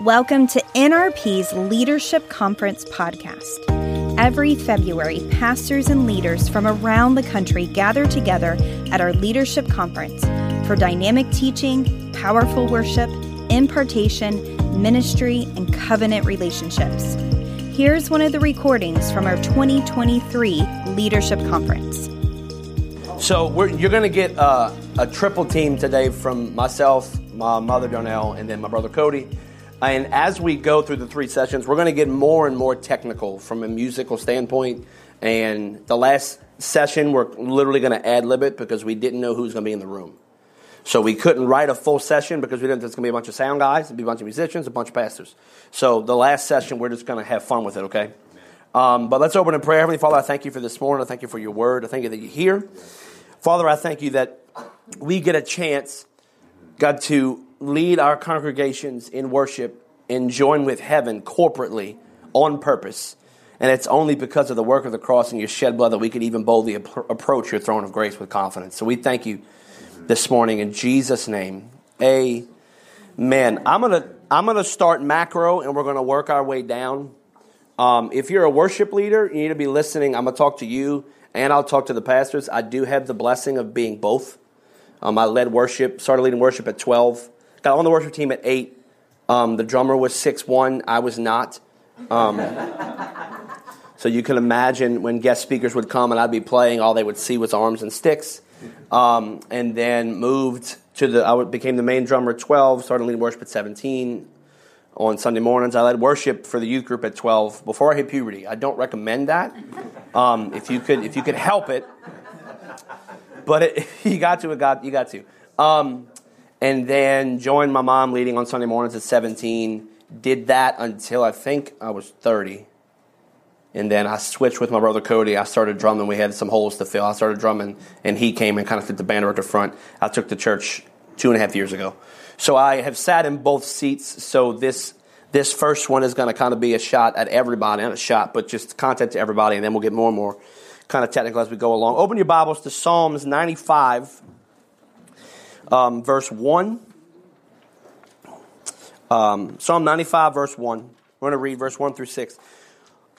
Welcome to NRP's Leadership Conference podcast. Every February, pastors and leaders from around the country gather together at our leadership conference for dynamic teaching, powerful worship, impartation, ministry, and covenant relationships. Here's one of the recordings from our 2023 Leadership Conference. So you're going to get uh, a triple team today from myself, my mother Darnell, and then my brother Cody. And as we go through the three sessions, we're going to get more and more technical from a musical standpoint. And the last session, we're literally going to ad lib it because we didn't know who's going to be in the room. So we couldn't write a full session because we didn't it's going to be a bunch of sound guys, be a bunch of musicians, a bunch of pastors. So the last session, we're just going to have fun with it, okay? Um, but let's open in prayer. Heavenly Father, I thank you for this morning. I thank you for your word. I thank you that you're here. Father, I thank you that we get a chance, God, to lead our congregations in worship and join with heaven corporately on purpose. And it's only because of the work of the cross and your shed blood that we can even boldly ap- approach your throne of grace with confidence. So we thank you this morning in Jesus' name. Amen. I'm gonna I'm gonna start macro and we're gonna work our way down. Um, if you're a worship leader, you need to be listening. I'm gonna talk to you and I'll talk to the pastors. I do have the blessing of being both. Um, I led worship, started leading worship at 12, got on the worship team at 8. Um, the drummer was six one. I was not. Um, so you can imagine when guest speakers would come and I'd be playing, all they would see was arms and sticks. Um, and then moved to the, I became the main drummer at 12, started leading worship at 17. On Sunday mornings, I led worship for the youth group at 12 before I hit puberty. I don't recommend that. Um, if you could, if you could help it, but it, you got to, it got, you got to. And then joined my mom leading on Sunday mornings at 17. Did that until I think I was 30. And then I switched with my brother Cody. I started drumming. We had some holes to fill. I started drumming, and he came and kind of took the banner at the front. I took the church two and a half years ago. So I have sat in both seats. So this this first one is going to kind of be a shot at everybody, not a shot, but just content to everybody, and then we'll get more and more kind of technical as we go along. Open your Bibles to Psalms 95, um, verse 1. Um, Psalm 95, verse 1. We're going to read verse 1 through 6.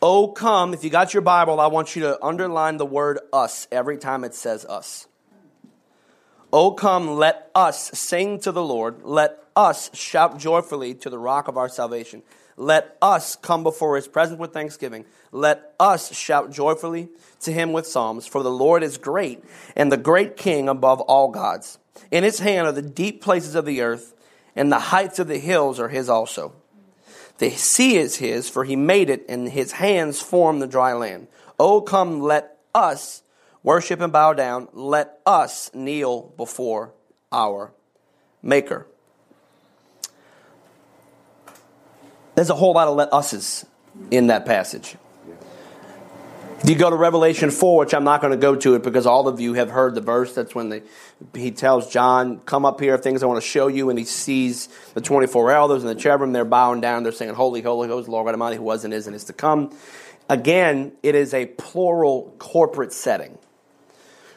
Oh, come, if you got your Bible, I want you to underline the word us every time it says us. Oh, come, let us sing to the Lord. Let us shout joyfully to the rock of our salvation. Let us come before his presence with thanksgiving. Let us shout joyfully to him with psalms. For the Lord is great and the great king above all gods. In his hand are the deep places of the earth, and the heights of the hills are his also. The sea is his, for he made it, and his hands formed the dry land. Oh, come, let us worship and bow down. Let us kneel before our Maker. There's a whole lot of let us's in that passage. You go to Revelation 4, which I'm not going to go to it because all of you have heard the verse, that's when he tells John, Come up here, things I want to show you. And he sees the 24 elders and the cherubim, they're bowing down, they're saying, Holy, holy, holy, Lord God Almighty, who was and is and is to come. Again, it is a plural corporate setting.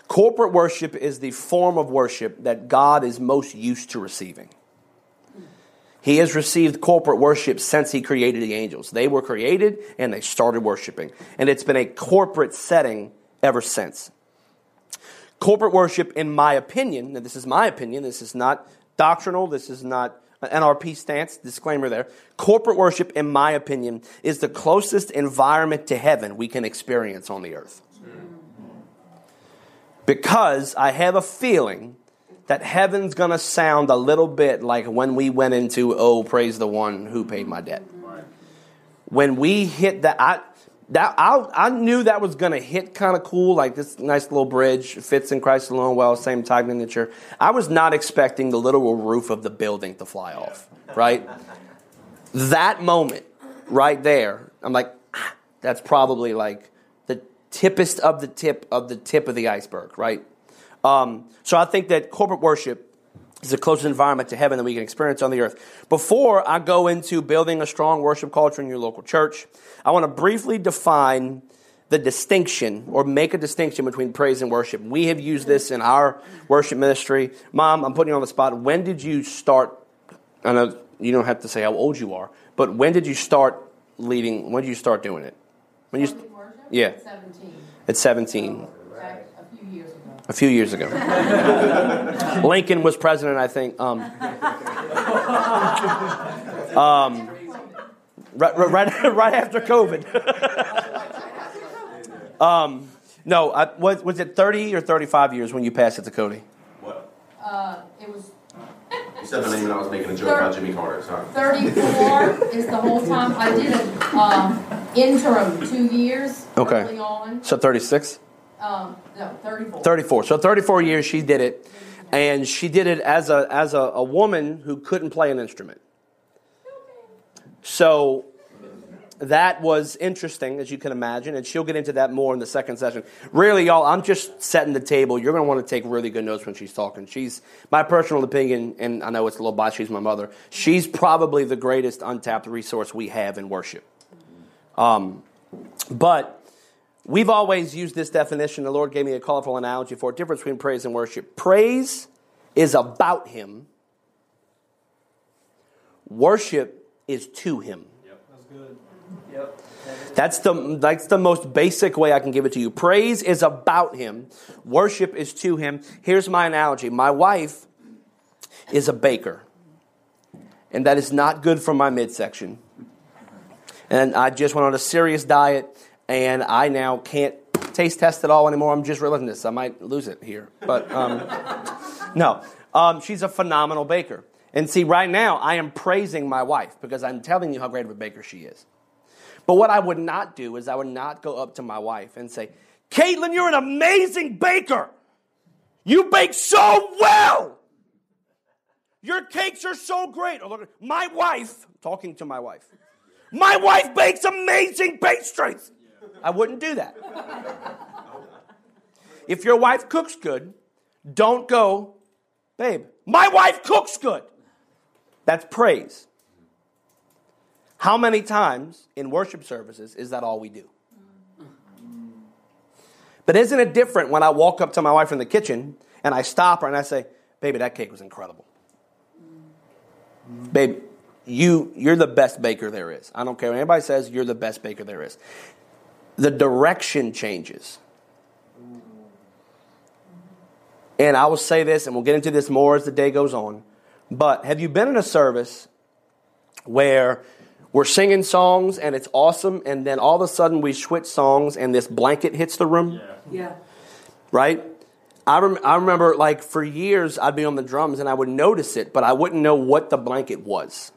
Corporate worship is the form of worship that God is most used to receiving. He has received corporate worship since he created the angels. They were created and they started worshiping. And it's been a corporate setting ever since. Corporate worship, in my opinion, and this is my opinion, this is not doctrinal, this is not an NRP stance, disclaimer there. Corporate worship, in my opinion, is the closest environment to heaven we can experience on the earth. Because I have a feeling that heaven's going to sound a little bit like when we went into, oh, praise the one who paid my debt. When we hit that, I, that I, I knew that was going to hit kind of cool, like this nice little bridge fits in Christ alone, well, same time nature. I was not expecting the literal roof of the building to fly off, right? that moment right there, I'm like, ah, that's probably like the tippest of the tip of the tip of the iceberg, right? Um, so I think that corporate worship is the closest environment to heaven that we can experience on the earth. Before I go into building a strong worship culture in your local church, I want to briefly define the distinction or make a distinction between praise and worship. We have used this in our worship ministry. Mom, I'm putting you on the spot. When did you start? I know you don't have to say how old you are, but when did you start leading? When did you start doing it? When you, yeah, at 17, back a few years ago. A few years ago. Lincoln was president, I think. Um, um, right, right, right after COVID. um, no, I, was, was it 30 or 35 years when you passed it to Cody? What? Uh, it was You said my name and I was making a joke about Jimmy Carter. Sorry. thirty-four is the whole time. I did an, um, interim two years Okay. early on. So 36? Um, no, thirty-four. 34. So 34 years she did it, and she did it as a as a, a woman who couldn't play an instrument. So that was interesting, as you can imagine, and she'll get into that more in the second session. Really, y'all, I'm just setting the table. You're going to want to take really good notes when she's talking. She's my personal opinion, and I know it's a little biased. She's my mother. She's probably the greatest untapped resource we have in worship. Um, but We've always used this definition. The Lord gave me a colorful analogy for a difference between praise and worship. Praise is about Him, worship is to Him. Yep. That's good. Yep. That's the, that's the most basic way I can give it to you. Praise is about Him, worship is to Him. Here's my analogy my wife is a baker, and that is not good for my midsection. And I just went on a serious diet, and I now can't taste test at all anymore. I'm just realizing this. I might lose it here. But um, no, um, she's a phenomenal baker. And see, right now, I am praising my wife because I'm telling you how great of a baker she is. But what I would not do is I would not go up to my wife and say, Caitlin, you're an amazing baker. You bake so well. Your cakes are so great. Look, my wife, talking to my wife, my wife bakes amazing pastries. I wouldn't do that. If your wife cooks good, don't go, babe, my wife cooks good. That's praise. How many times in worship services is that all we do? But isn't it different when I walk up to my wife in the kitchen and I stop her and I say, baby, that cake was incredible. Babe, you, you're the best baker there is. I don't care what anybody says, you're the best baker there is. The direction changes. And I will say this, and we'll get into this more as the day goes on. But have you been in a service where we're singing songs and it's awesome, and then all of a sudden we switch songs and this blanket hits the room? Yeah. Right? I, rem- I remember, like, for years I'd be on the drums and I would notice it, but I wouldn't know what the blanket was.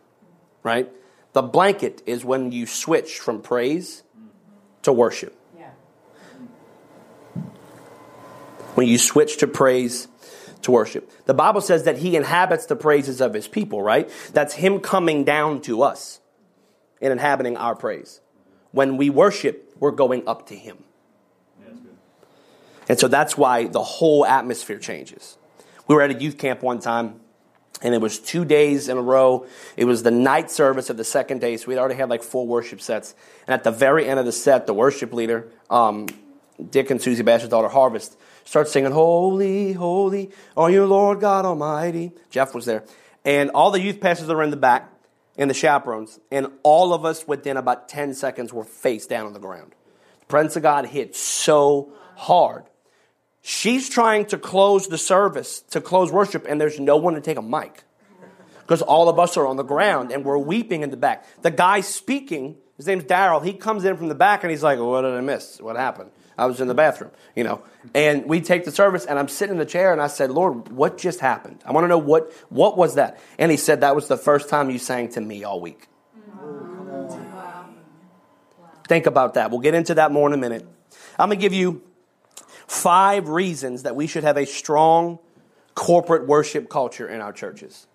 Right? The blanket is when you switch from praise to worship. Yeah. when you switch to praise to worship. The Bible says that he inhabits the praises of his people, right? That's him coming down to us and inhabiting our praise. When we worship, we're going up to him. And so that's why the whole atmosphere changes. We were at a youth camp one time, and it was two days in a row. It was the night service of the second day, so we'd already had like four worship sets. And at the very end of the set, the worship leader, um, Dick and Susie Basher's daughter, Harvest, starts singing, Holy, holy are you, Lord God Almighty. Jeff was there. And all the youth pastors are in the back, and the chaperones, and all of us within about 10 seconds were face down on the ground. The presence of God hit so hard. She's trying to close the service, to close worship, and there's no one to take a mic. Because all of us are on the ground and we're weeping in the back. The guy speaking, his name's Daryl, he comes in from the back and he's like, What did I miss? What happened? I was in the bathroom, you know. And we take the service and I'm sitting in the chair and I said, Lord, what just happened? I want to know what what was that? And he said, That was the first time you sang to me all week. Think about that. We'll get into that more in a minute. I'm going to give you five reasons that we should have a strong corporate worship culture in our churches.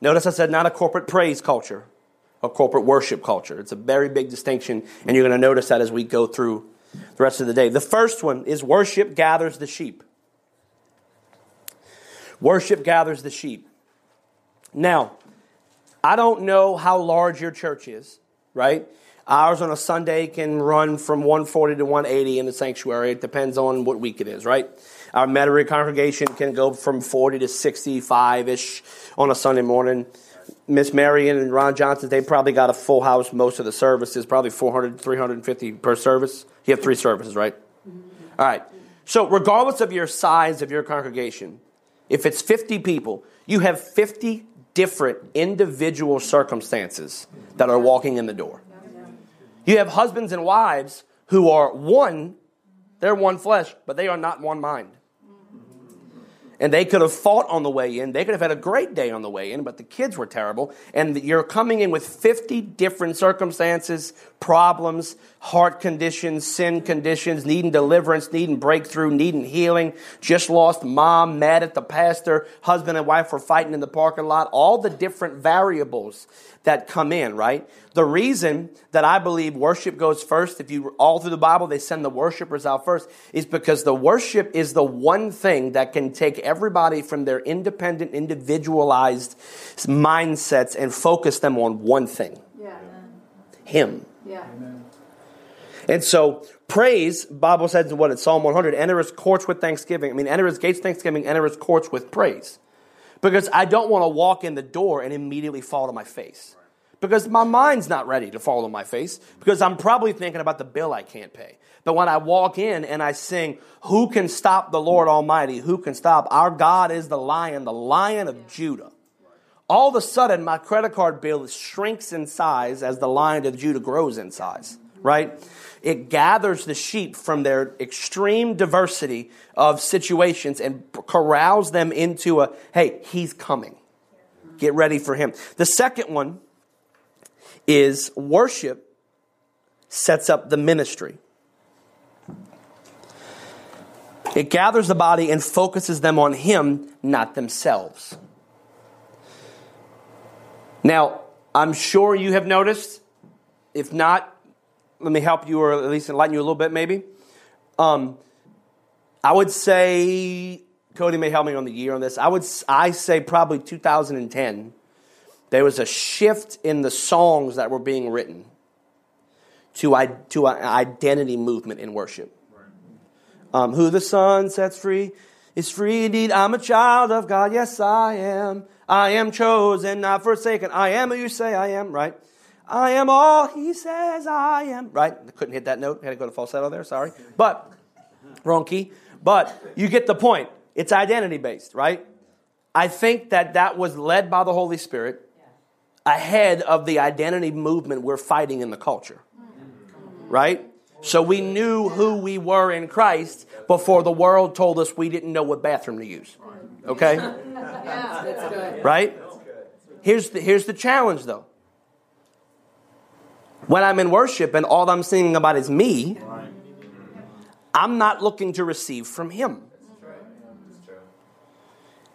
Notice I said not a corporate praise culture, a corporate worship culture. It's a very big distinction, and you're going to notice that as we go through the rest of the day. The first one is worship gathers the sheep. Worship gathers the sheep. Now, I don't know how large your church is, right? Ours on a Sunday can run from 140 to 180 in the sanctuary. It depends on what week it is, right? Our Metairie congregation can go from 40 to 65 ish on a Sunday morning. Miss Marion and Ron Johnson, they probably got a full house most of the services, probably 400, 350 per service. You have three services, right? Mm-hmm. All right. So, regardless of your size of your congregation, if it's 50 people, you have 50 different individual circumstances that are walking in the door. You have husbands and wives who are one, they're one flesh, but they are not one mind. And they could have fought on the way in. They could have had a great day on the way in, but the kids were terrible. And you're coming in with 50 different circumstances, problems, heart conditions, sin conditions, needing deliverance, needing breakthrough, needing healing, just lost mom, mad at the pastor, husband and wife were fighting in the parking lot, all the different variables that come in, right? The reason that I believe worship goes first, if you all through the Bible they send the worshipers out first, is because the worship is the one thing that can take everybody from their independent, individualized mindsets and focus them on one thing. Yeah. Him. Yeah. And so praise, Bible says in what it's Psalm 100, enter his courts with thanksgiving. I mean, enter his gates thanksgiving, enter his courts with praise. Because I don't want to walk in the door and immediately fall to my face. Because my mind's not ready to fall to my face. Because I'm probably thinking about the bill I can't pay. But when I walk in and I sing, Who can stop the Lord Almighty? Who can stop? Our God is the lion, the lion of Judah. All of a sudden, my credit card bill shrinks in size as the lion of Judah grows in size, right? It gathers the sheep from their extreme diversity of situations and corrals them into a, hey, he's coming. Get ready for him. The second one is worship sets up the ministry. It gathers the body and focuses them on him, not themselves. Now, I'm sure you have noticed. If not, let me help you or at least enlighten you a little bit, maybe. Um, I would say, Cody may help me on the year on this. I would I say probably 2010. There was a shift in the songs that were being written to to an identity movement in worship. Um, who the Son sets free is free indeed. I'm a child of God. Yes, I am. I am chosen, not forsaken. I am who you say I am, right? I am all he says I am, right? I couldn't hit that note. Had to go to falsetto there, sorry. But, wrong key. But you get the point. It's identity based, right? I think that that was led by the Holy Spirit ahead of the identity movement we're fighting in the culture, right? So we knew who we were in Christ before the world told us we didn't know what bathroom to use. Okay? Yeah, that's good. Right? Here's the, here's the challenge though. When I'm in worship and all I'm singing about is me, I'm not looking to receive from Him.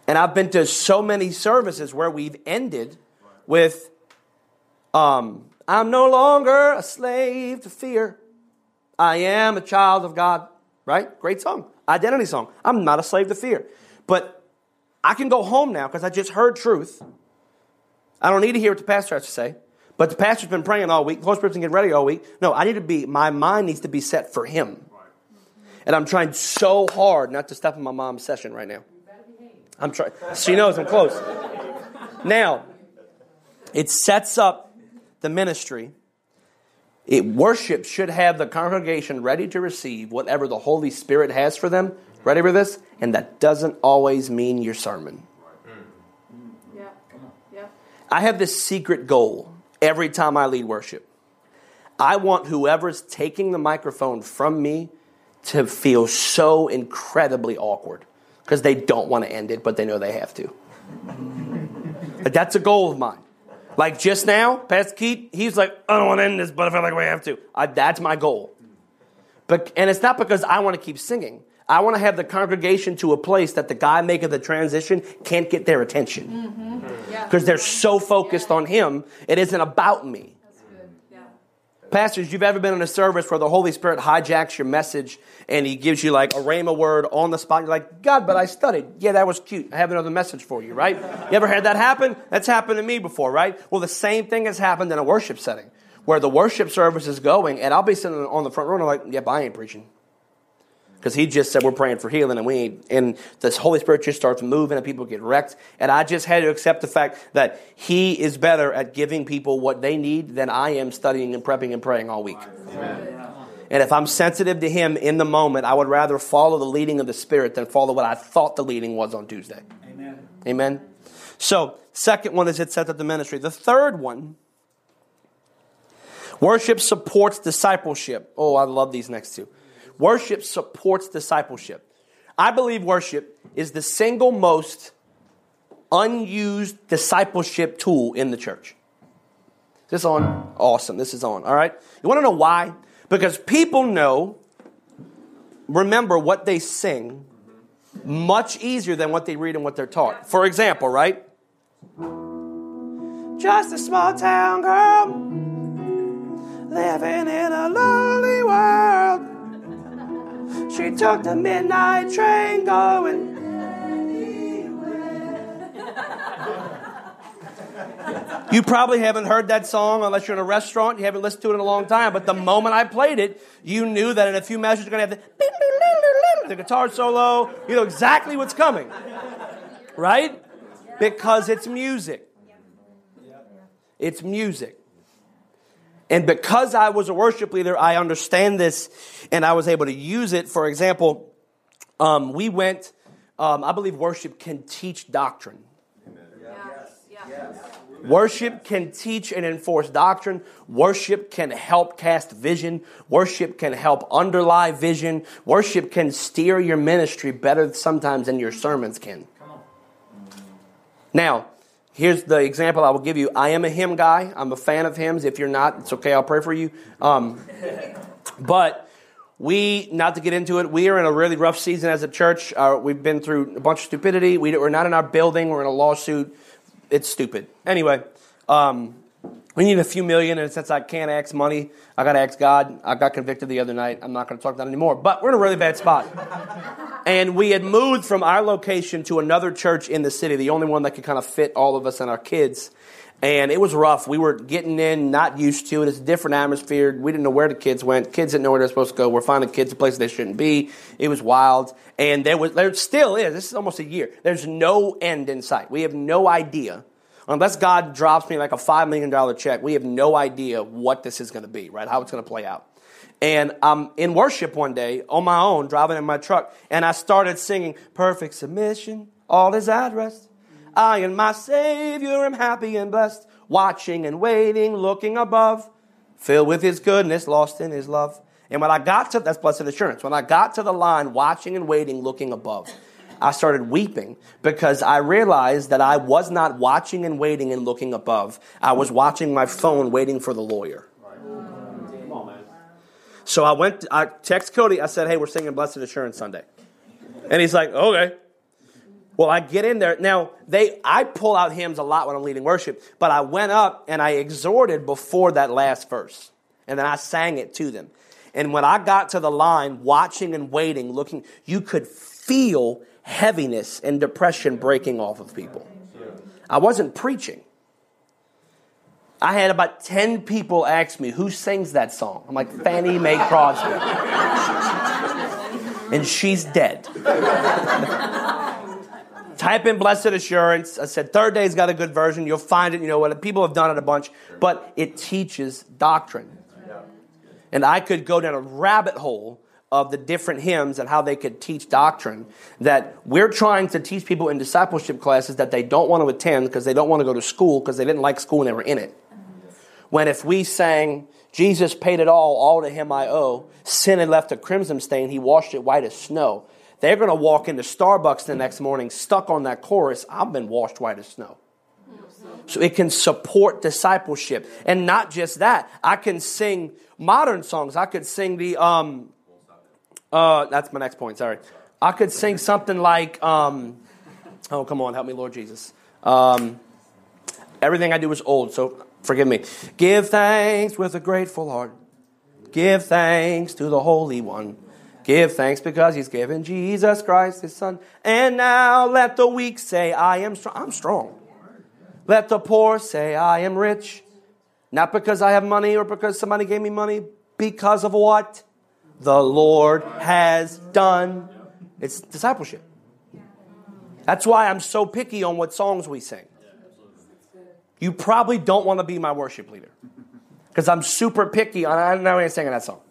And I've been to so many services where we've ended with, um, I'm no longer a slave to fear. I am a child of God. Right? Great song. Identity song. I'm not a slave to fear. But I can go home now because I just heard truth. I don't need to hear what the pastor has to say. But the pastor's been praying all week. The Holy Spirit's been getting ready all week. No, I need to be, my mind needs to be set for Him. And I'm trying so hard not to step in my mom's session right now. I'm trying. She knows I'm close. Now, it sets up the ministry. It worship should have the congregation ready to receive whatever the Holy Spirit has for them. Ready for this? And that doesn't always mean your sermon. Mm. Yeah. Yeah. I have this secret goal every time I lead worship. I want whoever's taking the microphone from me to feel so incredibly awkward because they don't want to end it, but they know they have to. that's a goal of mine. Like just now, Pastor Keith, he's like, I don't want to end this, but I feel like we have to. I, that's my goal. But, and it's not because I want to keep singing. I want to have the congregation to a place that the guy making the transition can't get their attention. Mm-hmm. Because they're so focused on him, it isn't about me. Yeah. Pastors, you've ever been in a service where the Holy Spirit hijacks your message and he gives you like a rhema word on the spot? You're like, God, but I studied. Yeah, that was cute. I have another message for you, right? You ever had that happen? That's happened to me before, right? Well, the same thing has happened in a worship setting where the worship service is going and I'll be sitting on the front row and I'm like, yep, I ain't preaching. Because he just said we're praying for healing and we and this Holy Spirit just starts moving and people get wrecked. And I just had to accept the fact that he is better at giving people what they need than I am studying and prepping and praying all week. Amen. And if I'm sensitive to him in the moment, I would rather follow the leading of the Spirit than follow what I thought the leading was on Tuesday. Amen. Amen. So, second one is it sets up the ministry. The third one, worship supports discipleship. Oh, I love these next two. Worship supports discipleship. I believe worship is the single most unused discipleship tool in the church. Is this on? Awesome. This is on. All right. You want to know why? Because people know, remember what they sing much easier than what they read and what they're taught. For example, right? Just a small town girl living in a lonely world. She took the midnight train going. You probably haven't heard that song unless you're in a restaurant. You haven't listened to it in a long time. But the moment I played it, you knew that in a few measures you're going to have the, the guitar solo. You know exactly what's coming. Right? Because it's music. It's music. And because I was a worship leader, I understand this and I was able to use it. For example, um, we went, um, I believe worship can teach doctrine. Worship can teach and enforce doctrine. Worship can help cast vision. Worship can help underlie vision. Worship can steer your ministry better sometimes than your sermons can. Now, Here's the example I will give you. I am a hymn guy. I'm a fan of hymns. If you're not, it's okay. I'll pray for you. Um, but we, not to get into it, we are in a really rough season as a church. Uh, we've been through a bunch of stupidity. We, are not in our building. We're in a lawsuit. It's stupid. Anyway, um, we need a few million, and since I can't ask money, I got to ask God. I got convicted the other night. I'm not going to talk about that anymore. But we're in a really bad spot. and we had moved from our location to another church in the city, the only one that could kind of fit all of us and our kids. And it was rough. We were getting in, not used to it. It's a different atmosphere. We didn't know where the kids went. Kids didn't know where they're supposed to go. We're finding kids in place they shouldn't be. It was wild. And there was, there still is. This is almost a year. There's no end in sight. We have no idea Unless God drops me like a $5 million check, we have no idea what this is going to be, right? How it's going to play out. And I'm in worship one day on my own, driving in my truck, and I started singing, Perfect submission, all is at rest. I and my Savior am happy and blessed, watching and waiting, looking above, filled with His goodness, lost in His love. And when I got to, that's blessed assurance, when I got to the line, watching and waiting, looking above, I started weeping because I realized that I was not watching and waiting and looking above. I was watching my phone waiting for the lawyer. So I went, I text Cody, I said, hey, we're singing Blessed Assurance Sunday. And he's like, okay. Well, I get in there. Now, they I pull out hymns a lot when I'm leading worship, but I went up and I exhorted before that last verse. And then I sang it to them. And when I got to the line, watching and waiting, looking, you could feel heaviness and depression breaking off of people. I wasn't preaching. I had about 10 people ask me, who sings that song? I'm like, Fannie Mae Crosby. and she's dead. Type in Blessed Assurance. I said, Third Day's got a good version. You'll find it. You know what? People have done it a bunch, but it teaches doctrine. And I could go down a rabbit hole of the different hymns and how they could teach doctrine that we're trying to teach people in discipleship classes that they don't want to attend because they don't want to go to school because they didn't like school and they were in it. When if we sang, Jesus paid it all, all to him I owe, sin had left a crimson stain, he washed it white as snow. They're going to walk into Starbucks the next morning stuck on that chorus, I've been washed white as snow. So it can support discipleship. And not just that, I can sing modern songs. I could sing the, um, uh, that's my next point. Sorry. I could sing something like, um, oh, come on, help me, Lord Jesus. Um, everything I do is old, so forgive me. Give thanks with a grateful heart. Give thanks to the Holy One. Give thanks because He's given Jesus Christ His Son. And now let the weak say, I am strong. I'm strong. Let the poor say, I am rich. Not because I have money or because somebody gave me money, because of what? The Lord has done. It's discipleship. That's why I'm so picky on what songs we sing. You probably don't want to be my worship leader because I'm super picky on I don't ain't singing that song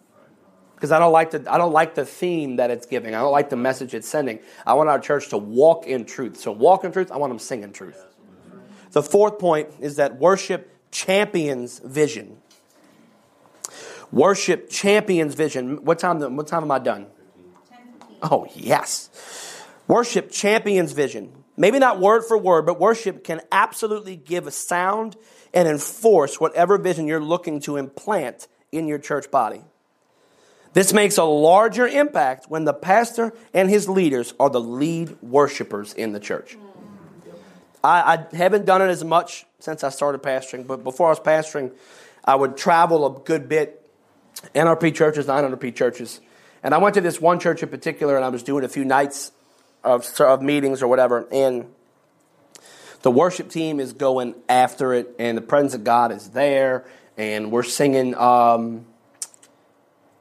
because I don't like the I don't like the theme that it's giving. I don't like the message it's sending. I want our church to walk in truth. So walk in truth. I want them singing truth. The fourth point is that worship champions vision. Worship champions vision. What time? What time am I done? Oh yes. Worship champions vision. Maybe not word for word, but worship can absolutely give a sound and enforce whatever vision you're looking to implant in your church body. This makes a larger impact when the pastor and his leaders are the lead worshipers in the church. I, I, haven't done it as much since I started pastoring, but before I was pastoring, I would travel a good bit NRP churches, non NRP churches. And I went to this one church in particular, and I was doing a few nights of, of meetings or whatever, and the worship team is going after it, and the presence of God is there, and we're singing. Um,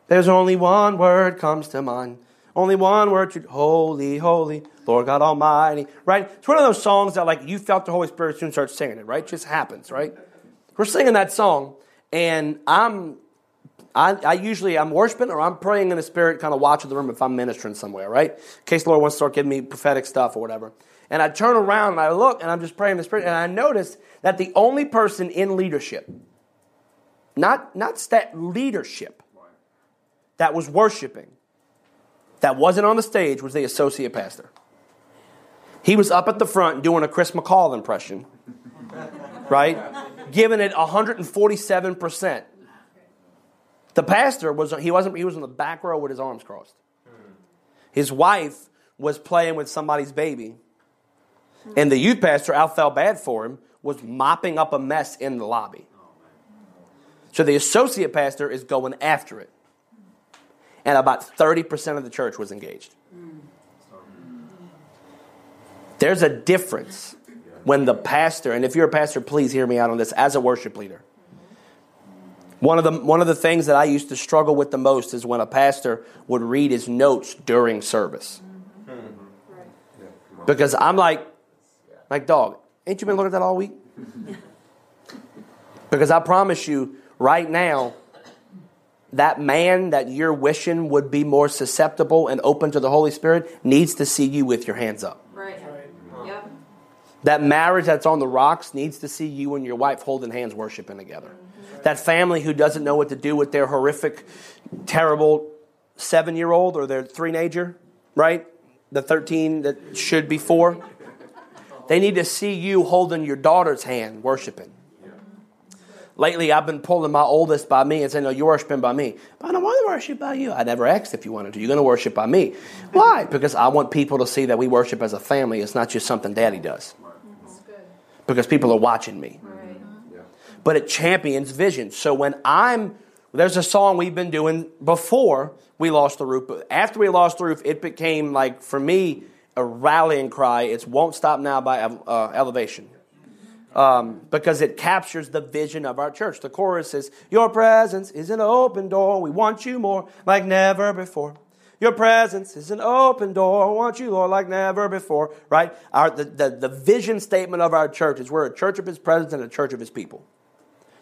There's only one word comes to mind. Only one word, to, holy, holy, Lord God Almighty. Right? It's one of those songs that, like, you felt the Holy Spirit soon start singing it. Right? It just happens. Right? We're singing that song, and I'm I, I, usually I'm worshiping or I'm praying in the spirit, kind of watching the room if I'm ministering somewhere, right? In case the Lord wants to start giving me prophetic stuff or whatever. And I turn around and I look and I'm just praying in the spirit, and I notice that the only person in leadership, not not stat leadership, that was worshiping, that wasn't on the stage was the associate pastor. He was up at the front doing a Chris McCall impression, right? Giving it 147 percent the pastor was he wasn't he was in the back row with his arms crossed. His wife was playing with somebody's baby. And the youth pastor, I felt bad for him, was mopping up a mess in the lobby. So the associate pastor is going after it. And about 30% of the church was engaged. There's a difference when the pastor, and if you're a pastor, please hear me out on this as a worship leader. One of, the, one of the things that I used to struggle with the most is when a pastor would read his notes during service. Because I'm like, like, dog, ain't you been looking at that all week? Because I promise you, right now, that man that you're wishing would be more susceptible and open to the Holy Spirit needs to see you with your hands up. Right. Yep. That marriage that's on the rocks needs to see you and your wife holding hands worshiping together that family who doesn't know what to do with their horrific, terrible seven year old or their teenager, right? The 13 that should be four. They need to see you holding your daughter's hand, worshiping. Lately, I've been pulling my oldest by me and saying, No, you're worshiping by me. But I don't want to worship by you. I never asked if you wanted to. You're going to worship by me. Why? Because I want people to see that we worship as a family. It's not just something daddy does. Because people are watching me but it champions vision. So when I'm, there's a song we've been doing before we lost the roof, but after we lost the roof, it became like, for me, a rallying cry. It's Won't Stop Now by uh, Elevation. Um, because it captures the vision of our church. The chorus is, Your presence is an open door. We want you more like never before. Your presence is an open door. I want you, Lord, like never before. Right? Our, the, the, the vision statement of our church is we're a church of His presence and a church of His people.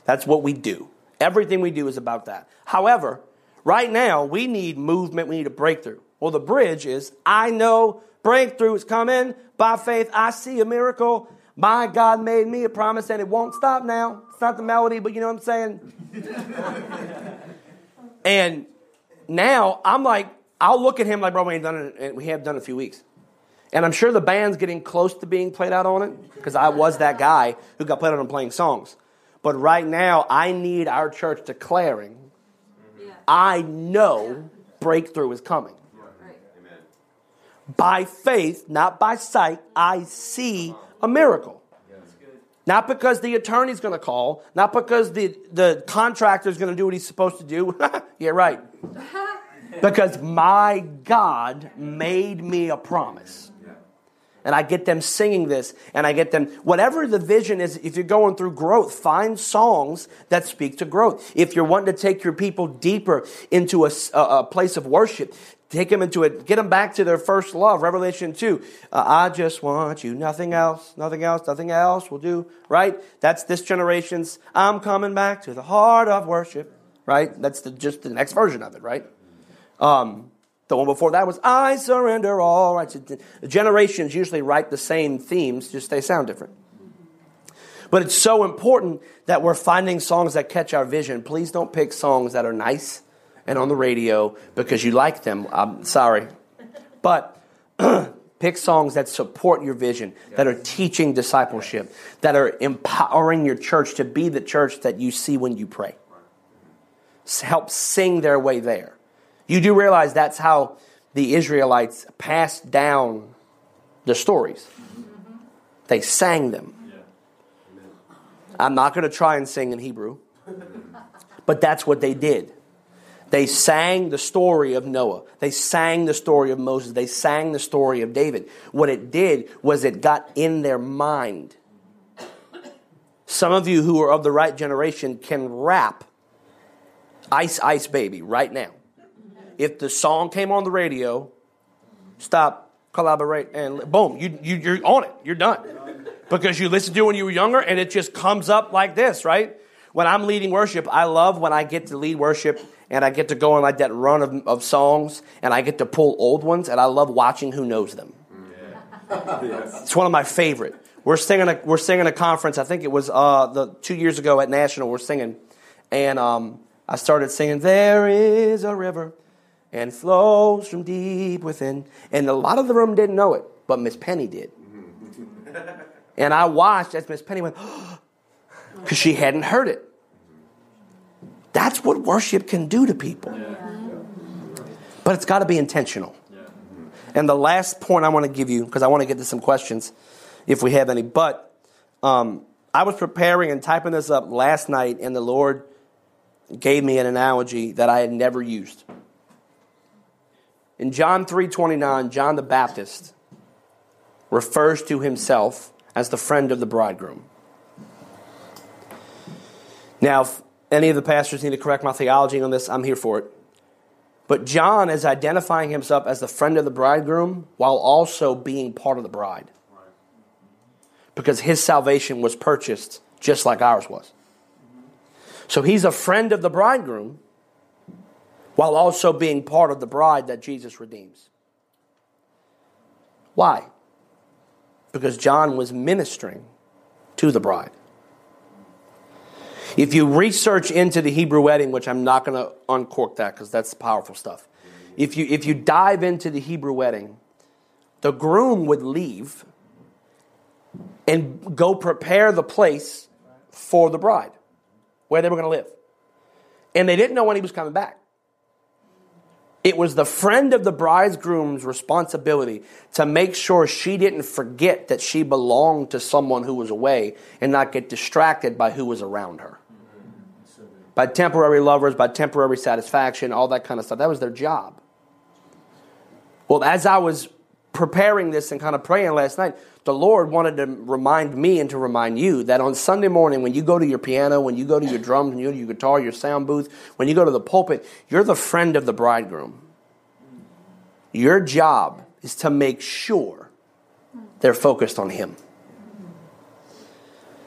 That's what we do. Everything we do is about that. However, right now, we need movement, we need a breakthrough. Well, the bridge is I know breakthrough is coming. By faith, I see a miracle. My God made me a promise and it won't stop now. It's not the melody, but you know what I'm saying? and now I'm like, I'll look at him like, bro, we ain't done it, we have done it a few weeks. And I'm sure the band's getting close to being played out on it because I was that guy who got played out on playing songs. But right now, I need our church declaring, yeah. I know breakthrough is coming. By faith, not by sight, I see a miracle. Not because the attorney's going to call, not because the, the contractor's going to do what he's supposed to do. yeah, right. because my God made me a promise. And I get them singing this, and I get them, whatever the vision is, if you're going through growth, find songs that speak to growth. If you're wanting to take your people deeper into a, a, place of worship, take them into it, get them back to their first love. Revelation 2. Uh, I just want you, nothing else, nothing else, nothing else will do, right? That's this generation's, I'm coming back to the heart of worship, right? That's the, just the next version of it, right? Um, the one before that was I surrender all. Right? The generations usually write the same themes, just they sound different. But it's so important that we're finding songs that catch our vision. Please don't pick songs that are nice and on the radio because you like them. I'm sorry. But pick songs that support your vision, that are teaching discipleship, that are empowering your church to be the church that you see when you pray. Help sing their way there. You do realize that's how the Israelites passed down the stories. They sang them. I'm not going to try and sing in Hebrew, but that's what they did. They sang the story of Noah. They sang the story of Moses. They sang the story of David. What it did was it got in their mind. Some of you who are of the right generation can rap Ice Ice Baby right now if the song came on the radio, stop, collaborate, and boom, you, you, you're on it. You're done. Because you listened to it when you were younger and it just comes up like this, right? When I'm leading worship, I love when I get to lead worship and I get to go on like that run of, of songs and I get to pull old ones and I love watching who knows them. Yeah. It's one of my favorite. We're singing a, we're singing a conference. I think it was uh, the two years ago at National. We're singing, and um, I started singing. There is a river and flows from deep within. And a lot of the room didn't know it, but Miss Penny did. and I watched as Miss Penny went, because she hadn't heard it. That's what worship can do to people. But it's got to be intentional. And the last point I want to give you, because I want to get to some questions if we have any, but um, I was preparing and typing this up last night, and the Lord gave me an analogy that I had never used. In John 3:29, John the Baptist refers to himself as the friend of the bridegroom. Now, if any of the pastors need to correct my theology on this, I'm here for it. But John is identifying himself as the friend of the bridegroom while also being part of the bride. Because his salvation was purchased just like ours was. So he's a friend of the bridegroom while also being part of the bride that Jesus redeems. Why? Because John was ministering to the bride. If you research into the Hebrew wedding, which I'm not going to uncork that because that's powerful stuff. If you, if you dive into the Hebrew wedding, the groom would leave and go prepare the place for the bride where they were going to live. And they didn't know when he was coming back. It was the friend of the bridegroom's responsibility to make sure she didn't forget that she belonged to someone who was away and not get distracted by who was around her. By temporary lovers, by temporary satisfaction, all that kind of stuff. That was their job. Well, as I was preparing this and kind of praying last night, the Lord wanted to remind me and to remind you that on Sunday morning, when you go to your piano, when you go to your drums, when you go to your guitar, your sound booth, when you go to the pulpit, you're the friend of the bridegroom. Your job is to make sure they're focused on Him.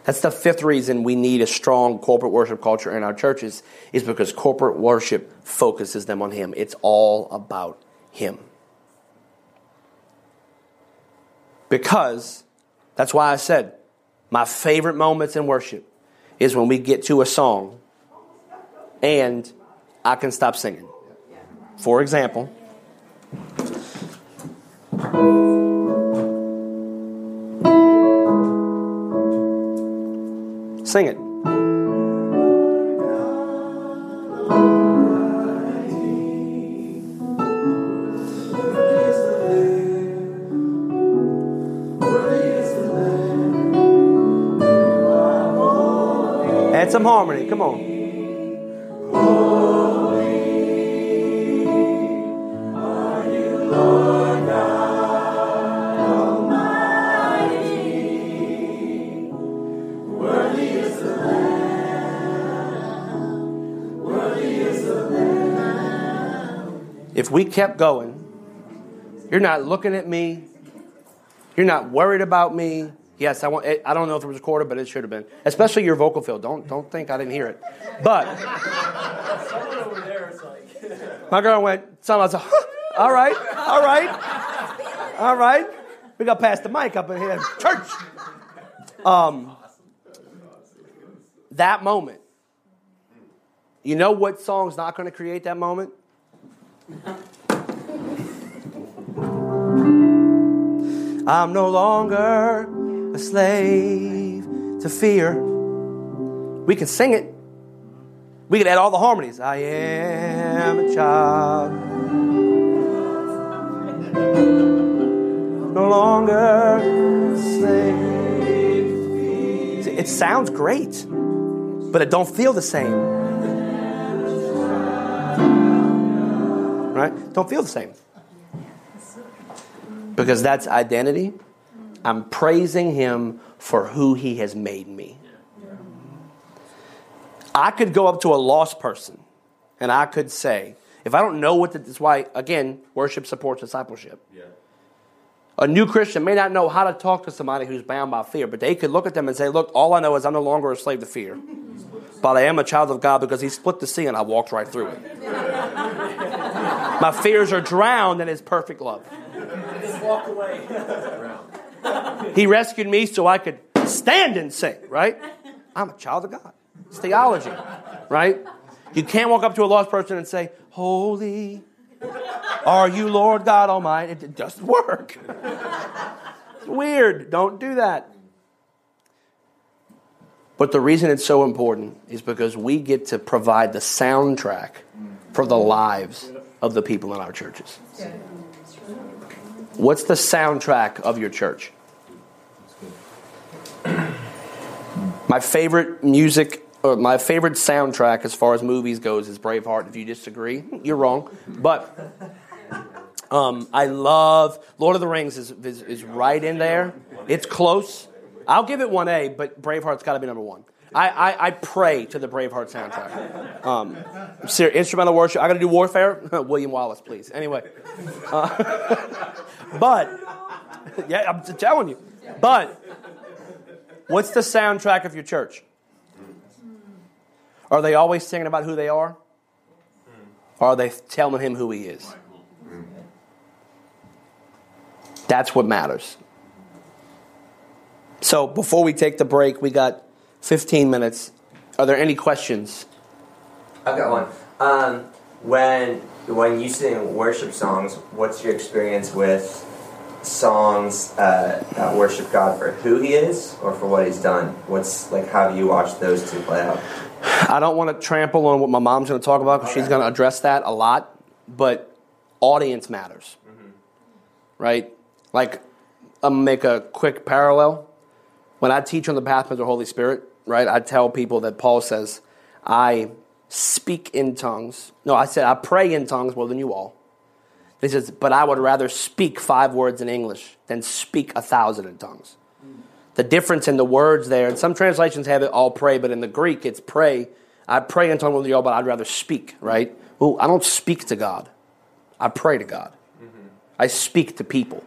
That's the fifth reason we need a strong corporate worship culture in our churches, is because corporate worship focuses them on Him. It's all about Him. Because that's why I said my favorite moments in worship is when we get to a song and I can stop singing. For example, sing it. some harmony. Come on. If we kept going, you're not looking at me. You're not worried about me. Yes, I want. I don't know if it was recorded, but it should have been. Especially your vocal fill. Don't don't think I didn't hear it. But someone over there is like. my girl went. Some I was like, huh, all right, all right, all right. We got past the mic up in here, church. Um, that moment. You know what song's not going to create that moment? I'm no longer a slave to fear. We can sing it. We can add all the harmonies. I am a child. No longer a slave. See, It sounds great, but it don't feel the same. Right? Don't feel the same because that's identity. I'm praising him for who he has made me. I could go up to a lost person and I could say, if I don't know what the, that's why, again, worship supports discipleship. A new Christian may not know how to talk to somebody who's bound by fear, but they could look at them and say, Look, all I know is I'm no longer a slave to fear, but I am a child of God because He split the sea and I walked right through it. My fears are drowned in His perfect love. Just walk away. He rescued me so I could stand and sing, right? I'm a child of God. It's theology, right? You can't walk up to a lost person and say, Holy are you Lord God Almighty? It doesn't work. It's weird. Don't do that. But the reason it's so important is because we get to provide the soundtrack for the lives of the people in our churches. What's the soundtrack of your church? My favorite music, or my favorite soundtrack as far as movies goes is Braveheart. If you disagree, you're wrong. But um, I love Lord of the Rings is, is, is right in there. It's close. I'll give it one A, but Braveheart's got to be number one. I, I, I pray to the Braveheart soundtrack. Um, ser- instrumental worship. I got to do Warfare. William Wallace, please. Anyway, uh, but yeah, I'm telling you. But what's the soundtrack of your church? Are they always singing about who they are? Or are they telling him who he is? That's what matters. So before we take the break, we got 15 minutes. Are there any questions? I've got one. Um, when when you sing worship songs, what's your experience with songs uh, that worship God for who He is or for what He's done? What's like? How do you watch those two play out? I don't want to trample on what my mom's going to talk about because she's going to address that a lot, but audience matters. Right? Like, I'm going to make a quick parallel. When I teach on the path of the Holy Spirit, right, I tell people that Paul says, I speak in tongues. No, I said, I pray in tongues more than you all. He says, but I would rather speak five words in English than speak a thousand in tongues. The difference in the words there, and some translations have it all pray, but in the Greek it's pray. I pray in tongues with you all, but I'd rather speak, right? Well, I don't speak to God. I pray to God. Mm-hmm. I speak to people.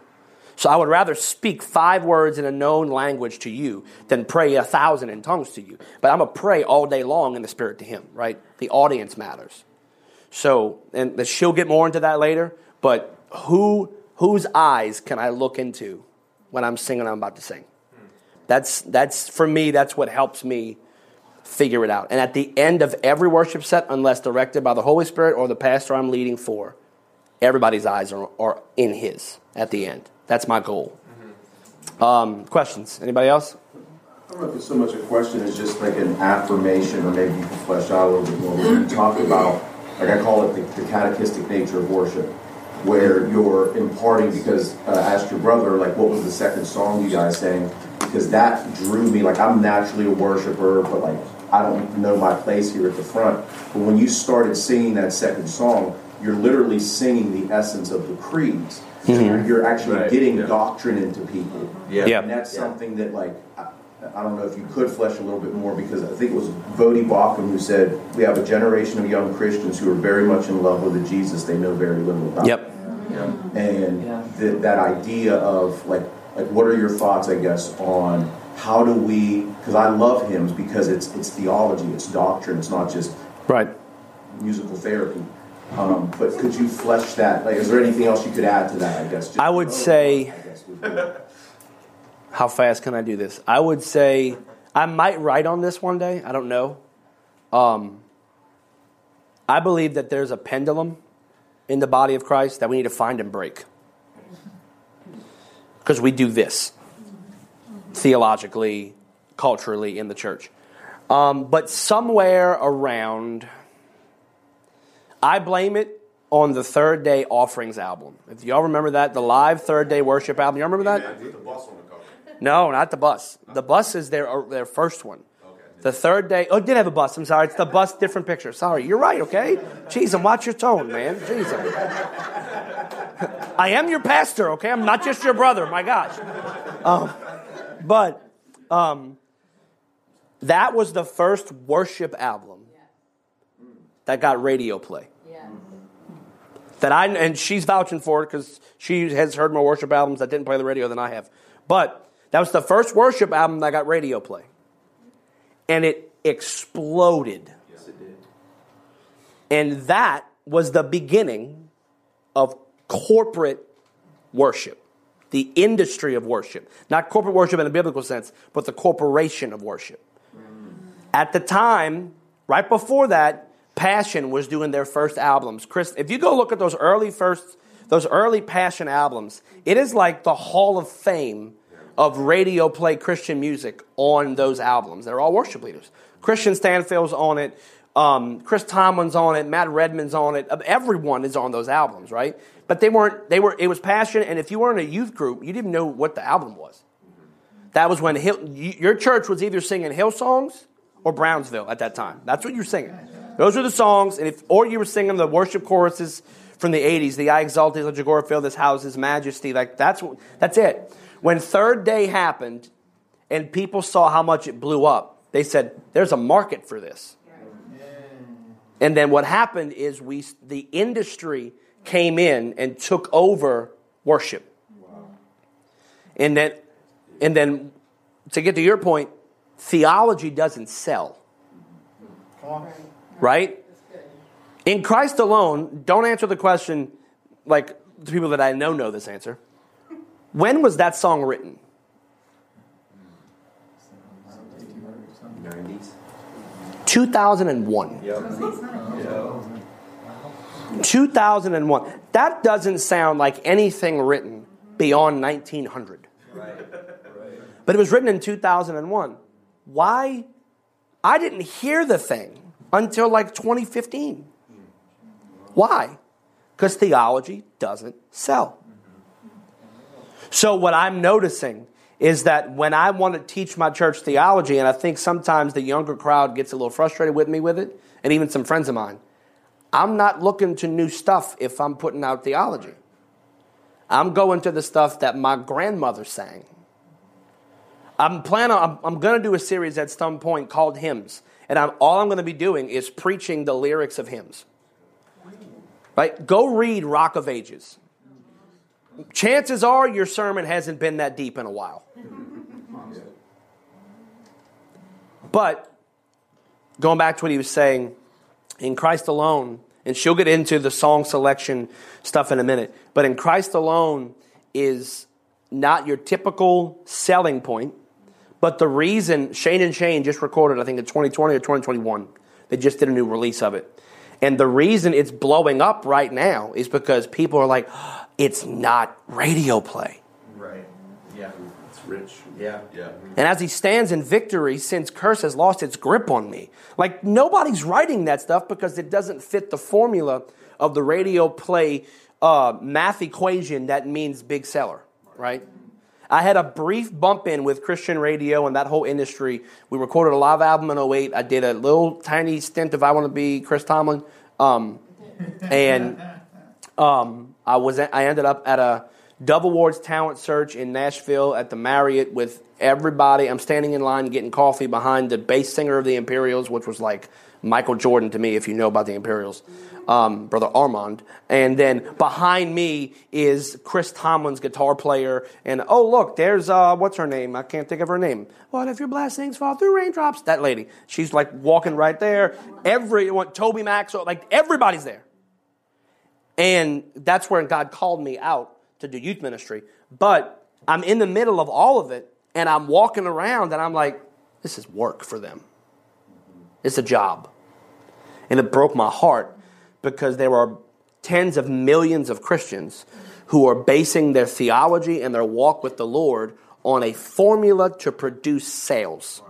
So I would rather speak five words in a known language to you than pray a thousand in tongues to you. But I'm going to pray all day long in the Spirit to Him, right? The audience matters. So, and she'll get more into that later, but who, whose eyes can I look into when I'm singing I'm about to sing? That's, that's, for me, that's what helps me figure it out. And at the end of every worship set, unless directed by the Holy Spirit or the pastor I'm leading for, everybody's eyes are, are in His at the end. That's my goal. Um, questions? Anybody else? I don't know if it's so much a question as just like an affirmation, or maybe you can flesh out a little bit more. When you talk about, like I call it the, the catechistic nature of worship, where you're imparting, because uh, I asked your brother, like, what was the second song you guys sang? Because that drew me, like, I'm naturally a worshiper, but like, I don't know my place here at the front. But when you started singing that second song, you're literally singing the essence of the creeds. Mm-hmm. So you're, you're actually Right, getting yeah. doctrine into people. Yeah. Yeah. And that's Yeah. something that, like, I, I don't know if you could flesh a little bit more because I think it was Voddie Baucham who said we have a generation of young Christians who are very much in love with the Jesus they know very little about. Yep. And Yeah. th- that idea of like, like, what are your thoughts, I guess, on how do we? Because I love hymns because it's it's theology, it's doctrine, it's not just Right. musical therapy. Um, but could you flesh that? Like, is there anything else you could add to that? I guess. Just- I would say- I guess would be- How fast can I do this? I would say I might write on this one day. I don't know. Um, I believe that there's a pendulum in the body of Christ that we need to find and break. Because we do this theologically, culturally in the church. Um, but somewhere around, I blame it on the Third Day Offerings album. If y'all remember that, the live Third Day Worship album, y'all remember that? With the bus on the cover. No, not the bus. The bus is their their first one. The third day. Oh, it did have a bus. I'm sorry. It's the bus, different picture. Sorry. You're right. Okay. Jeez, and watch your tone, man. Jesus, I am your pastor. Okay. I'm not just your brother. My gosh. Um, but um, that was the first worship album that got radio play. That I and she's vouching for it because she has heard more worship albums that didn't play the radio than I have. But that was the first worship album that got radio play. And it exploded. Yes, it did. And that was the beginning of corporate worship, the industry of worship. Not corporate worship in a biblical sense, but the corporation of worship. Mm. At the time, right before that, Passion was doing their first albums. Chris, if you go look at those early first, those early Passion albums, it is like the Hall of Fame of radio play Christian music on those albums. They're all worship leaders. Kristian Stanfill's on it. Um, Chris Tomlin's on it. Matt Redman's on it. Everyone is on those albums, right? But they weren't. They were. It was passion, and if you weren't a youth group, you didn't know what the album was. That was when Hill, your church was either singing Hill songs or Brownsville at that time. That's what you were singing. Those were the songs, and if or you were singing the worship choruses from the '80s, the "I exalt thee, let your fill this house, His Majesty." Like that's that's it. When Third Day happened, and people saw how much it blew up, they said, "There's a market for this." And then what happened is we the industry came in and took over worship. And then and then to get to your point, theology doesn't sell. Right? In Christ alone, don't answer the question like the people that I know know this answer. When was that song written? 90s. 2001. 2001. That doesn't sound like anything written beyond 1900. But it was written in 2001. Why? I didn't hear the thing until like 2015. Why? Because theology doesn't sell. So, what I'm noticing is that when I want to teach my church theology, and I think sometimes the younger crowd gets a little frustrated with me with it, and even some friends of mine, I'm not looking to new stuff if I'm putting out theology. I'm going to the stuff that my grandmother sang. I'm planning. I'm, I'm going to do a series at some point called Hymns, and I'm, all I'm going to be doing is preaching the lyrics of hymns. Right? Go read Rock of Ages. Chances are your sermon hasn't been that deep in a while. But going back to what he was saying, in Christ alone, and she'll get into the song selection stuff in a minute, but in Christ alone is not your typical selling point, but the reason Shane and Shane just recorded, I think in 2020 or 2021, they just did a new release of it. And the reason it's blowing up right now is because people are like, it's not radio play. Right. Yeah. It's rich. Yeah. Yeah. And as he stands in victory, since curse has lost its grip on me. Like nobody's writing that stuff because it doesn't fit the formula of the radio play uh, math equation that means big seller, right? I had a brief bump in with Christian radio and that whole industry. We recorded a live album in 08. I did a little tiny stint of I Want to Be Chris Tomlin. Um, and um, I was I ended up at a Dove Awards talent search in Nashville at the Marriott with everybody. I'm standing in line getting coffee behind the bass singer of the Imperials, which was like Michael Jordan to me, if you know about the Imperials, um, brother Armond. And then behind me is Chris Tomlin's guitar player. And oh, look, there's uh, what's her name? I can't think of her name. What if your blessings fall through raindrops? That lady. She's like walking right there. Everyone, TobyMac, like everybody's there. And that's where God called me out to do youth ministry. But I'm in the middle of all of it, and I'm walking around, and I'm like, this is work for them. It's a job. And it broke my heart because there are tens of millions of Christians who are basing their theology and their walk with the Lord on a formula to produce sales.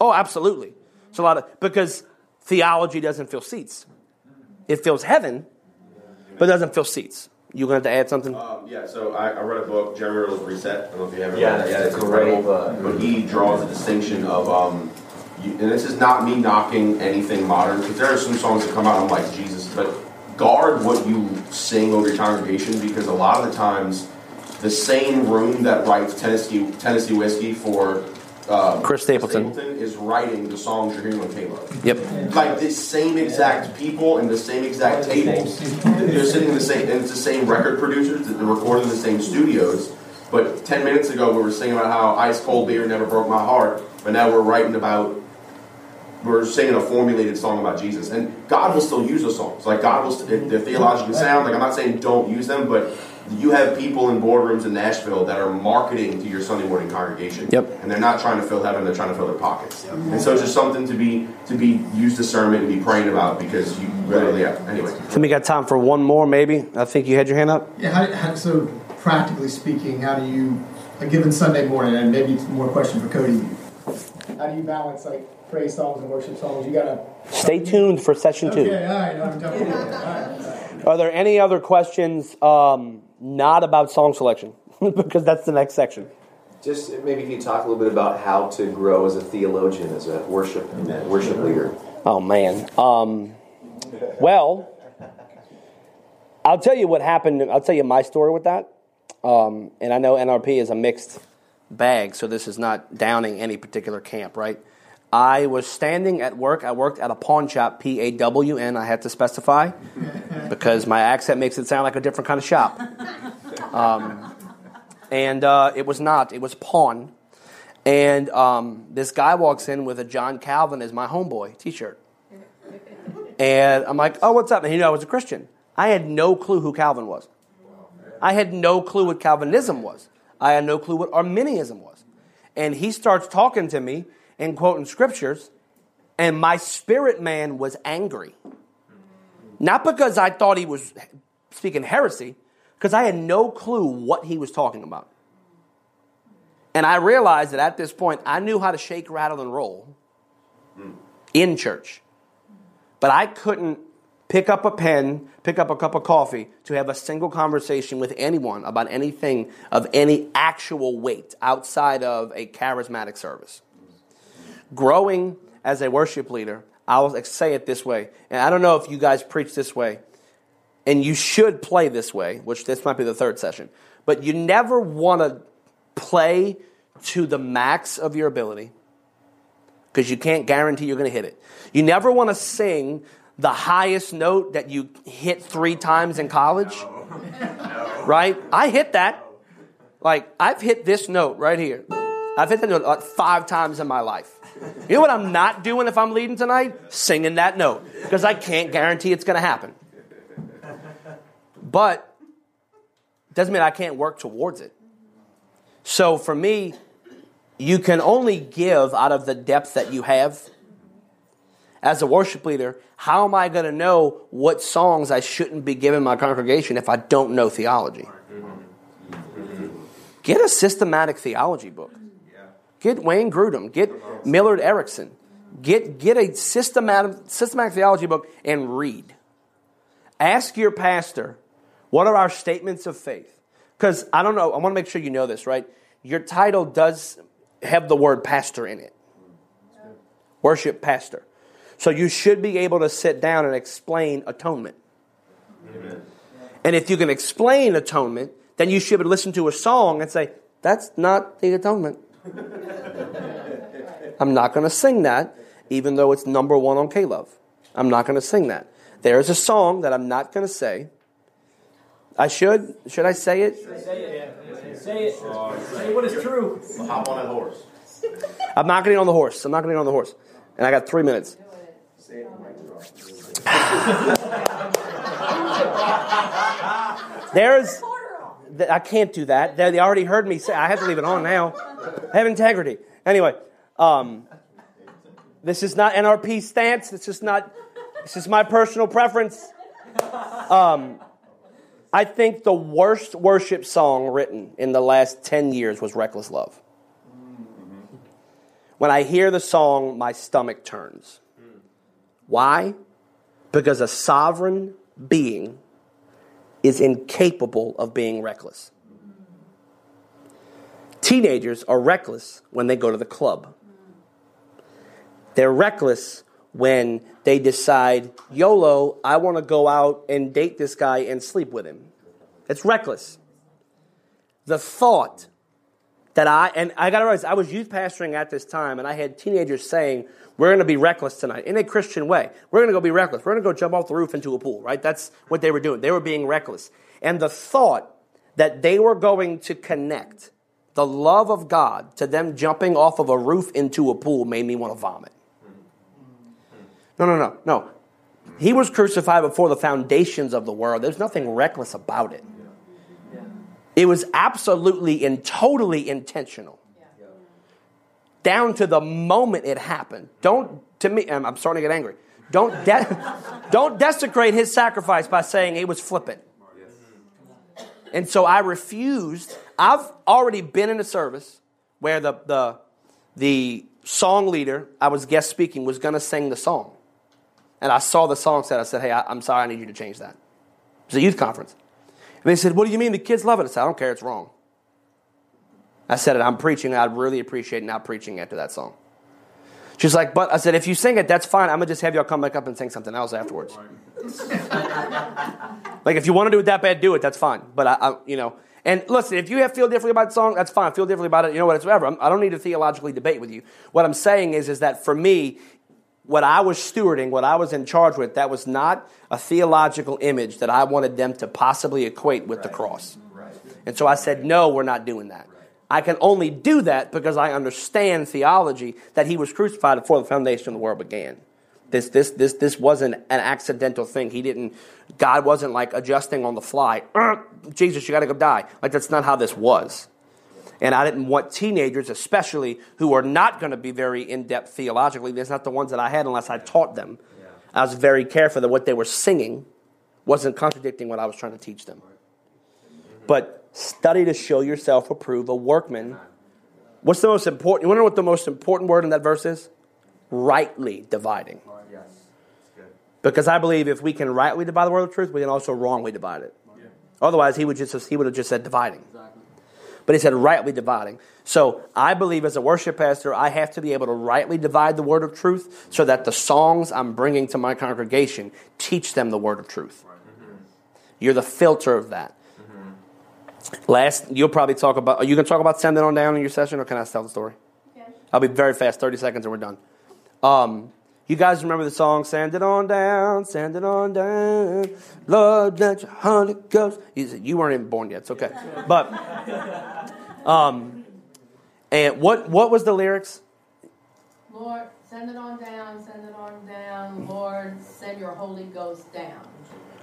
Oh, absolutely. It's a lot of because theology doesn't fill seats. It fills heaven, but it doesn't fill seats. You gonna have to add something? Um, yeah, so I, I read a book, Jeremy Riddle's Reset. I don't know if you ever Yeah, read that yet. it's a great incredible. book. But he draws a distinction of, um, you, and this is not me knocking anything modern, because there are some songs that come out, I'm like, Jesus, but guard what you sing over your congregation, because a lot of the times, the same room that writes Tennessee, Tennessee Whiskey for uh, Chris Stapleton. is writing the songs you're hearing on K-Love Yep. like the same exact people and the same exact tables. They're sitting in the same, and it's the same record producers that they're recording in the same studios. But ten minutes ago, we were singing about how ice cold beer never broke my heart, but now we're writing about. We're singing a formulated song about Jesus, and God will still use those songs. Like God will, st- if they're theologically sound. Like I'm not saying don't use them, but you have people in boardrooms in Nashville that are marketing to your Sunday morning congregation. Yep. And they're not trying to fill heaven; they're trying to fill their pockets. And so it's just something to be to be use discernment and be praying about because you really, yeah. Anyway. So we got time for one more, maybe. I think you had your hand up. Yeah, how, how, so practically speaking, how do you, a given Sunday morning, and maybe it's more question for Cody, how do you balance like praise songs and worship songs? You gotta. Stay tuned for session two. Okay, all right, no, I'm definitely. All right, all right. Are there any other questions um, not about song selection? because that's the next section. Just maybe if you talk a little bit about how to grow as a theologian, as a worship worship leader. Oh man. Um, well, I'll tell you what happened. I'll tell you my story with that. Um, and I know NRP is a mixed bag, so this is not downing any particular camp, right? I was standing at work. I worked at a pawn shop, P A W N. I had to specify because my accent makes it sound like a different kind of shop. Um, and uh, it was not. It was pawn. And um, this guy walks in with a John Calvin as my homeboy T-shirt. And I'm like, oh, what's up? And he knew I was a Christian. I had no clue who Calvin was. I had no clue what Calvinism was. I had no clue what Arminianism was. And he starts talking to me and quoting scriptures, and my spirit man was angry. Not because I thought he was speaking heresy, because I had no clue what he was talking about. And I realized that at this point, I knew how to shake, rattle, and roll in church. But I couldn't pick up a pen, pick up a cup of coffee to have a single conversation with anyone about anything of any actual weight outside of a charismatic service. Growing as a worship leader, I'll say it this way, and I don't know if you guys preach this way, and you should play this way, which this might be the third session, but you never want to play to the max of your ability because you can't guarantee you're going to hit it. You never want to sing the highest note that you hit three times in college. Right? I hit that. Like, I've hit this note right here. I've hit that note like five times in my life. You know what I'm not doing if I'm leading tonight? Singing that note. Because I can't guarantee it's going to happen. But doesn't mean I can't work towards it. So for me, you can only give out of the depth that you have. As a worship leader, how am I going to know what songs I shouldn't be giving my congregation if I don't know theology? Get a systematic theology book. Get Wayne Grudem. Get Millard Erickson. Get, get a systematic, systematic theology book and read. Ask your pastor, what are our statements of faith? Because I don't know, I want to make sure you know this, right? Your title does have the word pastor in it. Worship pastor. So you should be able to sit down and explain atonement. Amen. And if you can explain atonement, then you should listen to a song and say, that's not the atonement. I'm not going to sing that, even though it's number one on K-Love. I'm not going to sing that. There's a song that I'm not going to say. I should. Should I say it? Say it. Say it. Say what is true. Hop on that horse. I'm not going to on the horse. I'm not going to on the horse. And I got three minutes. There's. I can't do that. They already heard me say. I have to leave it on now. I have integrity. Anyway, um, this is not NRP stance. This is not. This is my personal preference. Um, I think the worst worship song written in the last 10 years was Reckless Love. When I hear the song, my stomach turns. Why? Because a sovereign being is incapable of being reckless. Teenagers are reckless when they go to the club. They're reckless when they decide, YOLO, I want to go out and date this guy and sleep with him. It's reckless. The thought that I, and I got to realize, I was youth pastoring at this time, and I had teenagers saying, We're going to be reckless tonight in a Christian way. We're going to go be reckless. We're going to go jump off the roof into a pool, right? That's what they were doing. They were being reckless. And the thought that they were going to connect the love of God to them jumping off of a roof into a pool made me want to vomit. No, no, no, no. He was crucified before the foundations of the world. There's nothing reckless about it. It was absolutely and totally intentional. Down to the moment it happened. Don't, to me, um, I'm starting to get angry. Don't, de- don't desecrate his sacrifice by saying he was flippant. And so I refused. I've already been in a service where the, the, the song leader, I was guest speaking, was going to sing the song. And I saw the song set. I said, hey, I, am sorry, I need you to change that. It was a youth conference. And they said, what do you mean? The kids love it. I said, I don't care. It's wrong. I said it. I'm preaching. I'd really appreciate not preaching after that song. She's like, but I said, if you sing it, that's fine. I'm going to just have y'all come back up and sing something else afterwards. like, if you want to do it that bad, do it. That's fine. But I, I you know, and listen, if you have feel differently about the song, that's fine. Feel differently about it. You know what? It's whatever. I'm, I do not need to theologically debate with you. What I'm saying is, is that for me, what I was stewarding, what I was in charge with, that was not a theological image that I wanted them to possibly equate with right. the cross. Right. And so I said, no, we're not doing that. Right. I can only do that because I understand theology that he was crucified before the foundation of the world began. This, this, this, this wasn't an accidental thing. He didn't, God wasn't like adjusting on the fly. Uh, Jesus, you got to go die. Like, that's not how this was. And I didn't want teenagers, especially who are not going to be very in depth theologically. That's not the ones that I had unless I taught them. Yeah. I was very careful that what they were singing wasn't contradicting what I was trying to teach them. But study to show yourself approved, a workman. What's the most important? You want to know what the most important word in that verse is? Rightly dividing. Because I believe if we can rightly divide the word of truth, we can also wrongly divide it. Otherwise, he would just he would have just said dividing. Exactly but he said rightly dividing. So I believe as a worship pastor, I have to be able to rightly divide the word of truth so that the songs I'm bringing to my congregation teach them the word of truth. You're the filter of that. Last, you'll probably talk about, are you going to talk about sending on down in your session or can I tell the story? Okay. I'll be very fast, 30 seconds and we're done. Um, you guys remember the song, Send It On Down, Send It On Down, Lord, let your Holy Ghost. You weren't even born yet, it's okay. But, um, and what, what was the lyrics? Lord, send it on down, send it on down. Lord, send your Holy Ghost down.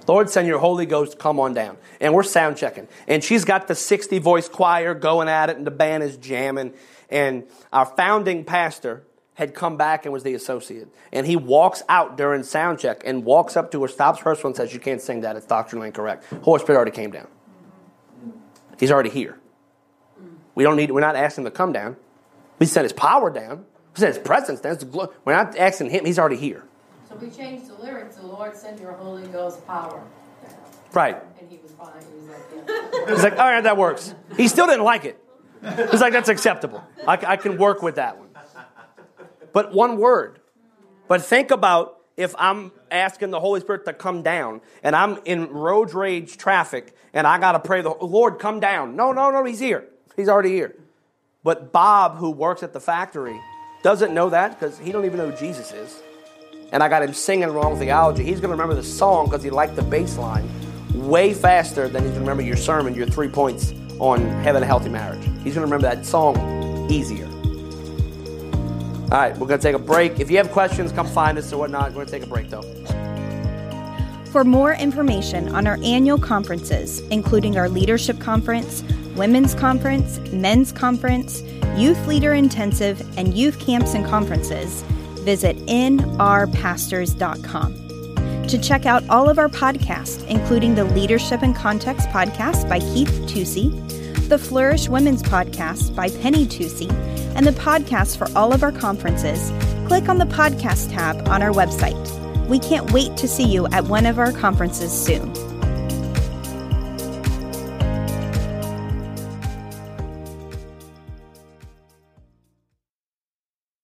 Lord, send your Holy Ghost, come on down. And we're sound checking. And she's got the 60 voice choir going at it, and the band is jamming. And our founding pastor, had come back and was the associate. And he walks out during sound check and walks up to her, stops rehearsal, and says, You can't sing that. It's doctrinally incorrect. Holy Spirit already came down. He's already here. We don't need, we're not asking him to come down. We sent his power down. We sent his presence down. We're not asking him. He's already here. So we changed the lyrics. The Lord send your Holy Ghost power down. Right. And he was fine. He was like, yeah. He's like, all right, that works. He still didn't like it. He's like, that's acceptable. I, I can work with that one but one word. But think about if I'm asking the Holy Spirit to come down and I'm in road rage traffic and I got to pray, the Lord, come down. No, no, no, he's here. He's already here. But Bob, who works at the factory, doesn't know that because he don't even know who Jesus is. And I got him singing wrong theology. He's going to remember the song because he liked the bass line way faster than he's going to remember your sermon, your three points on having a healthy marriage. He's going to remember that song easier. All right, we're going to take a break. If you have questions, come find us or whatnot. We're going to take a break though. For more information on our annual conferences, including our leadership conference, women's conference, men's conference, youth leader intensive, and youth camps and conferences, visit nrpastors.com. To check out all of our podcasts, including the Leadership and Context podcast by Keith Tusey, the Flourish Women's podcast by Penny Tusey, and the podcast for all of our conferences, click on the podcast tab on our website. We can't wait to see you at one of our conferences soon.